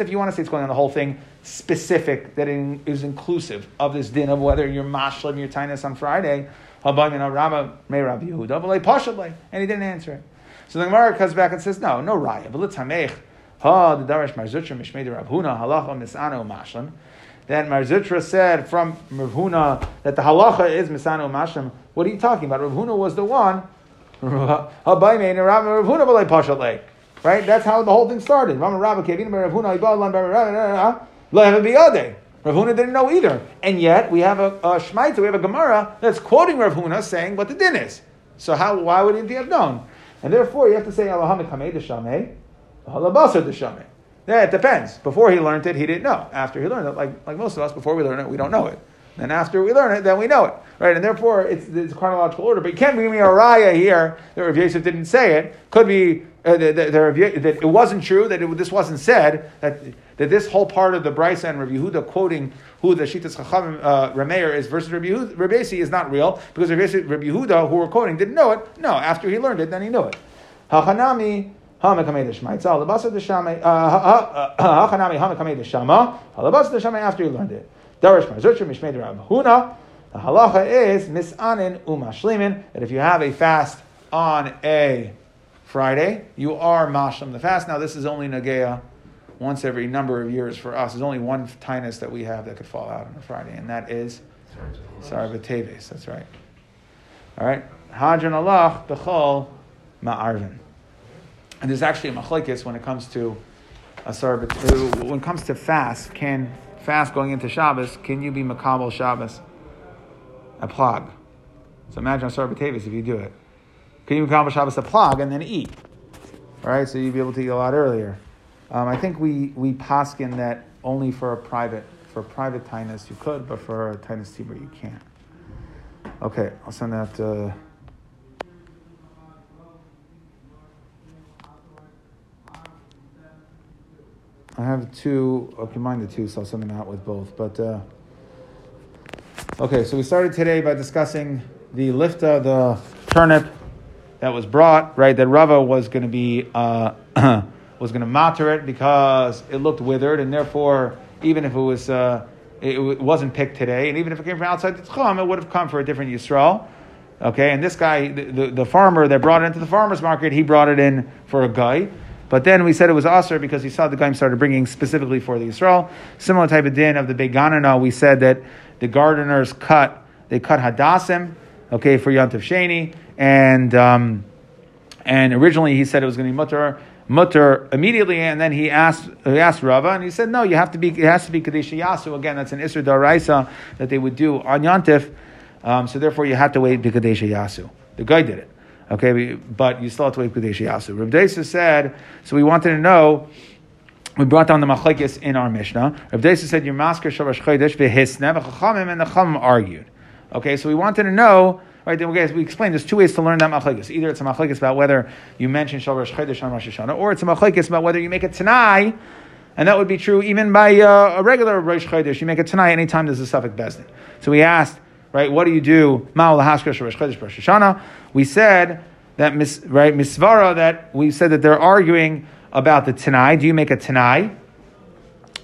if you want to say it's going on the whole thing specific that is inclusive of this din of whether you're mashlim your tinus on Friday, and he didn't answer it. So the Gemara comes back and says, no, no raya. V'litzamech ha the darash marzutra mishmei Rav Huna halacha misano mashlim. Then Marzutra said from Rav Huna that the halacha is misano mashlim. What are you talking about? Rav Huna was the one. Right? That's how the whole thing started. Rav Huna didn't know either. And yet we have a, a Shmaita, we have a Gemara that's quoting Rav Huna saying what the din is. So how, why would he have known? And therefore you have to say. Yeah, it depends. Before he learned it, he didn't know. After he learned it, like, like most of us, before we learn it, we don't know it. And after we learn it, then we know it, right? And therefore, it's, it's chronological order. But you can't bring me a raya here that Rav Yosef didn't say it. Could be uh, that, that, that, it wasn't true, that it, this wasn't said, that, that this whole part of the Bryce and Rav Yehuda quoting who the Shitas Chacham uh, Rameir is versus Rabbi, Yehuda, is not real because Rabbi, Yehuda, who we're quoting, didn't know it. No, after he learned it, then he knew it. Hachanami after he learned it. Darish Marzurcha Mishmei Rav Huna. The halacha is misanin umashlimin that if you have a fast on a Friday, you are mashlim the fast. Now this is only nageya once every number of years for us. There's only one tinus that we have that could fall out on a Friday, and that is sorry, Teves. That's right. All right, Hadran Allah bechol ma'arvin. And there's actually a machlekes when it comes to asar uh, when it comes to fast. Can fast going into Shabbos? Can you be makabel Shabbos? A plug. So imagine asar b'tevis if you do it. Can you become Shabbos a plug and then eat? All right, so you'd be able to eat a lot earlier. Um, I think we we paskin that only for a private for a private tinus you could, but for a tinus tibur you can't. Okay, I'll send that. Uh, I have two. I'll combine the two, so I'll send them out with both. But uh, okay, so we started today by discussing the lifta, the turnip that was brought. Right, that Rava was going to be uh, was going to matter it because it looked withered, and therefore, even if it was uh, it, it, wasn't picked today, and even if it came from outside the tchum, it would have come for a different yisrael. Okay, and this guy, the, the, the farmer that brought it into the farmer's market, he brought it in for a guy. But then we said it was Aser because he saw the guy started bringing specifically for the Yisrael. Similar type of din of the Beganana, we said that the gardeners cut, they cut Hadassim, okay, for Yantav Sheni. And, um, and originally he said it was going to be mutter, mutter immediately, and then he asked, he asked Rava, and he said, no, you have to be, it has to be Kadesh Yasu. Again, that's an Isra Daraisa that they would do on Yantif. Um, so therefore you have to wait Kadesh Yasu. The guy did it. Okay, but you still have to wait Kadesh Yasu. Rav Desa said, so we wanted to know, we brought down the machlekes in our Mishnah. Rav Desa said, your masker shavash chodesh v'hisne v'chachamim, and the chacham argued. Okay, so we wanted to know, right, then we, we explained there's two ways to learn that machlekes. Either it's a machlekes about whether you mention shavash chodesh on Rosh Hashanah, or it's a machlekes about whether you make a tanai, and that would be true even by uh, a regular Rosh Chodesh. You make a tanai anytime there's a suffix bezdin. So we asked, right? What do you do? We said that right misvara that we said that they're arguing about the tanai. Do you make a tanai?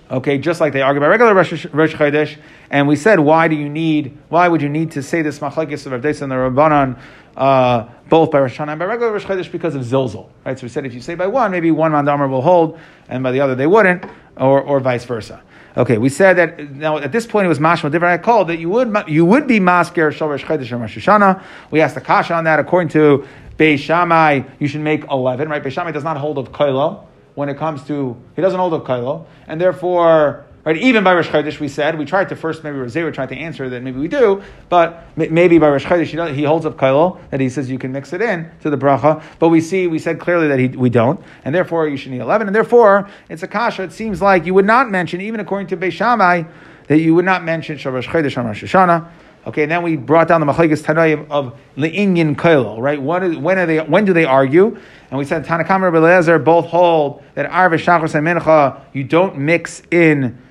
Okay, just like they argue about regular Rosh, Rosh Chodesh, and we said, why do you need? Why would you need to say this machlekes of Rav and the Rabbanon uh, both by Rosh Hashanah and by regular Rosh Chodesh because of zilzal, right? So we said if you say by one, maybe one mandamer will hold, and by the other they wouldn't, or, or vice versa. Okay, we said that now at this point it was mashma different. I called that you would you would be masker shalosh chedesh and Rosh Hashanah. We asked the kasha on that. According to Beis Shammai, you should make eleven. Right? Beis Shammai does not hold of kailo when it comes to he doesn't hold of kailo, and therefore Right? Even by Rosh Chodesh, we said, we tried to first, maybe we tried to answer that maybe we do, but maybe by Rosh Chodesh, he holds up Kailo, that he says you can mix it in to the bracha, but we see, we said clearly that he, we don't, and therefore you should need 11, and therefore it's a kasha, it seems like you would not mention, even according to Beis Shammai, that you would not mention Rosh Chodesh on Rosh Hashanah. Okay, and then we brought down the Machlekes Tanoim of Le'inyan Kailo, right? When, is, when, are they, when do they argue? And we said Tanakam Rabbi both hold that Arv, Shachos, and Mincha, you don't mix in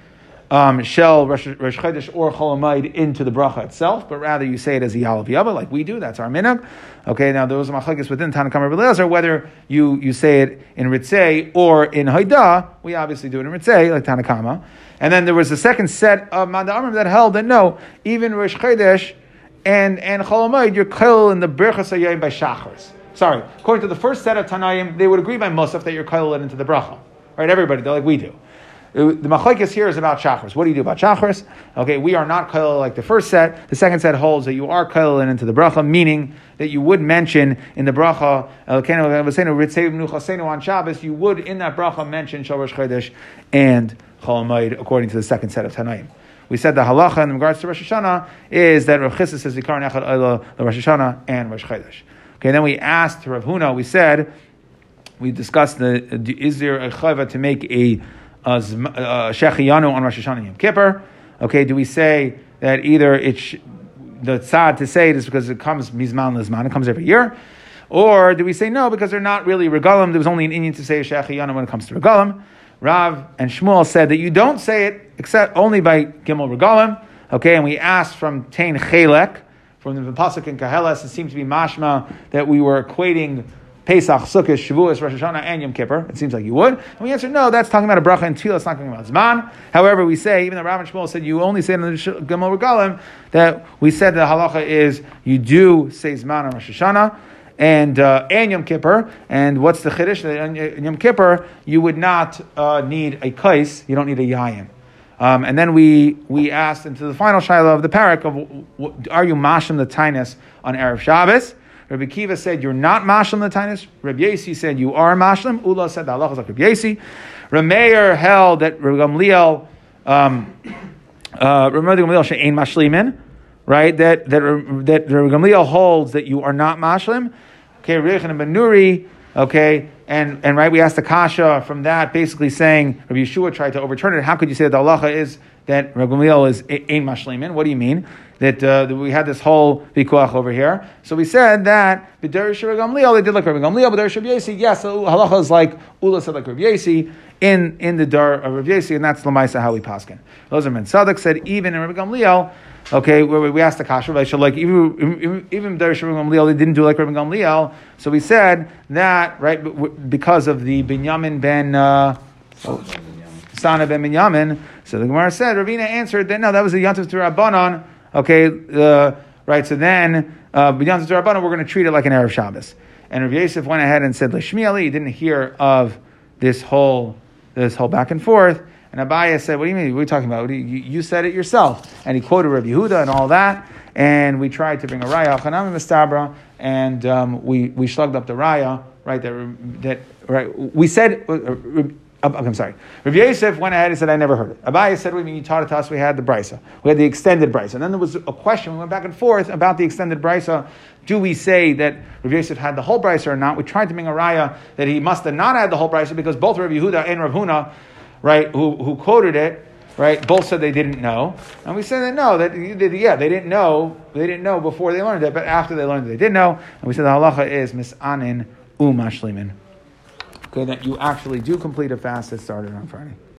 um, shell Rosh, Chodesh or Cholamayid into the bracha itself, but rather you say it as Yalav Yava, like we do. That's our minhag. Okay, now those machlekes within Tanakam Rabbi whether you, you say it in Ritzei or in Haida. We obviously do it in Ritzei, like Tanakama. And then there was a second set of Manda that held that no, even Rosh Chodesh and and Cholamayid, you're killed in the Berachas Hayayim by Shachars. Sorry, according to the first set of Tanaim, they would agree by Musaf that you're kol into the bracha. Right, everybody, they're like we do. Uh, the machlekes here is about chachris. What do you do about chachris? Okay, we are not kail like the first set. The second set holds that you are kail into the bracha, meaning that you would mention in the bracha uh, uh, on Shabbos, you would in that bracha mention Shavash Chodesh and Cholamayid according to the second set of Tanaim. we said the halacha in regards to Rosh Hashanah is that Rav Chisda says Vikar Nechad Oila Rosh Hashanah and Rosh Chodesh. Okay, then we asked Rav Huna, we said, we discussed the is there a chayva to make a, a, a on Rosh Hashanah Yom Kippur? Okay, do we say that either it's the tzad to say it is because it comes mizman lizman, it comes every year, or do we say no because they're not really regalim? There was only an Indian to say shechiyanu when it comes to regalim. Rav and Shmuel said that you don't say it except only by gimel regalim. Okay, and we asked from Tain Chelek, from the Pasuk in Kahelas, it seemed to be mashma that we were equating Pesach, Sukkot, Shavuos, Rosh Hashanah, and Yom Kippur. It seems like you would. And we answered, no, that's talking about a bracha and tefillah. It's not talking about zman. However, we say, even though Rav and Shmuel said you only say in the Gimel Regalim, that we said the halacha is you do say zman on Rosh Hashanah and uh, and Yom Kippur. And what's the chiddush? In Yom Kippur, you would not uh, need a kais. You don't need a yayin. Um, and then we we asked into the final shiloh of the parak of are you mashim the tinus on erev Shabbos? Rabbi Kiva said you're not mashlim the tinus. Rabbi Yasi said you are mashlim. Ula said the halacha is like Rabbi Yasi. Rameir held that Rabbi Gamliel, um, uh, Rabbi Gamliel she'ain mashlimin, right? That that that Rabbi Gamliel holds that you are not mashlim. Okay, Rabbi and Benuri. Okay, and, and right, we asked the kasha from that, basically saying Rabbi Yeshua tried to overturn it. How could you say that the halacha is that Rabbi Gamliel is ein mashlimin? What do you mean? That, uh, that we had this whole vikuach over here. So we said that b'derish Rabbi Gamliel they did like Rabbi Gamliel, but Rabbi Yesi, yes, the halacha is like Ula said like Rabbi Yesi in in the dar of Rabbi Yesi, and that's lamaisa how we paskin. Those are men. Sadak said even in Rabbi Gamliel. Okay, we asked the kasha, like even even Darish Gamliel, they didn't do like Rabbi Gamliel. So we said that right because of the Binyamin ben uh, Sana ben Binyamin. So the Gemara said, Ravina answered that no, that was a Yantav Rabbanon. Okay, uh, right. So then uh, Yantav Rabbanon, we're going to treat it like an Erev Shabbos. And Rav Yosef went ahead and said, Lashmi Ali, didn't hear of this whole this whole back and forth. And Abaya said, What do you mean? What are you talking about? You, you, said it yourself. And he quoted Rabbi Yehuda and all that. And we tried to bring a raya, Chanami Mistabra, and um, we, we slugged up the raya, right? That, that right? We said, uh, uh, I'm sorry. Rabbi Yosef went ahead and said, I never heard it. Abaya said, What do you mean? You taught it to us. We had the brisa. We had the extended brisa. And then there was a question. We went back and forth about the extended brisa. Do we say that Rabbi Yosef had the whole brisa or not? We tried to bring a raya that he must have not had the whole brisa because both Rabbi Yehuda and Rav Huna right, who, who quoted it, right, both said they didn't know. And we said that no, that yeah, they didn't know, they didn't know before they learned it, but after they learned it, they did know. And we said the halacha is misanin umashlimin. Okay, that you actually do complete a fast that started on Friday.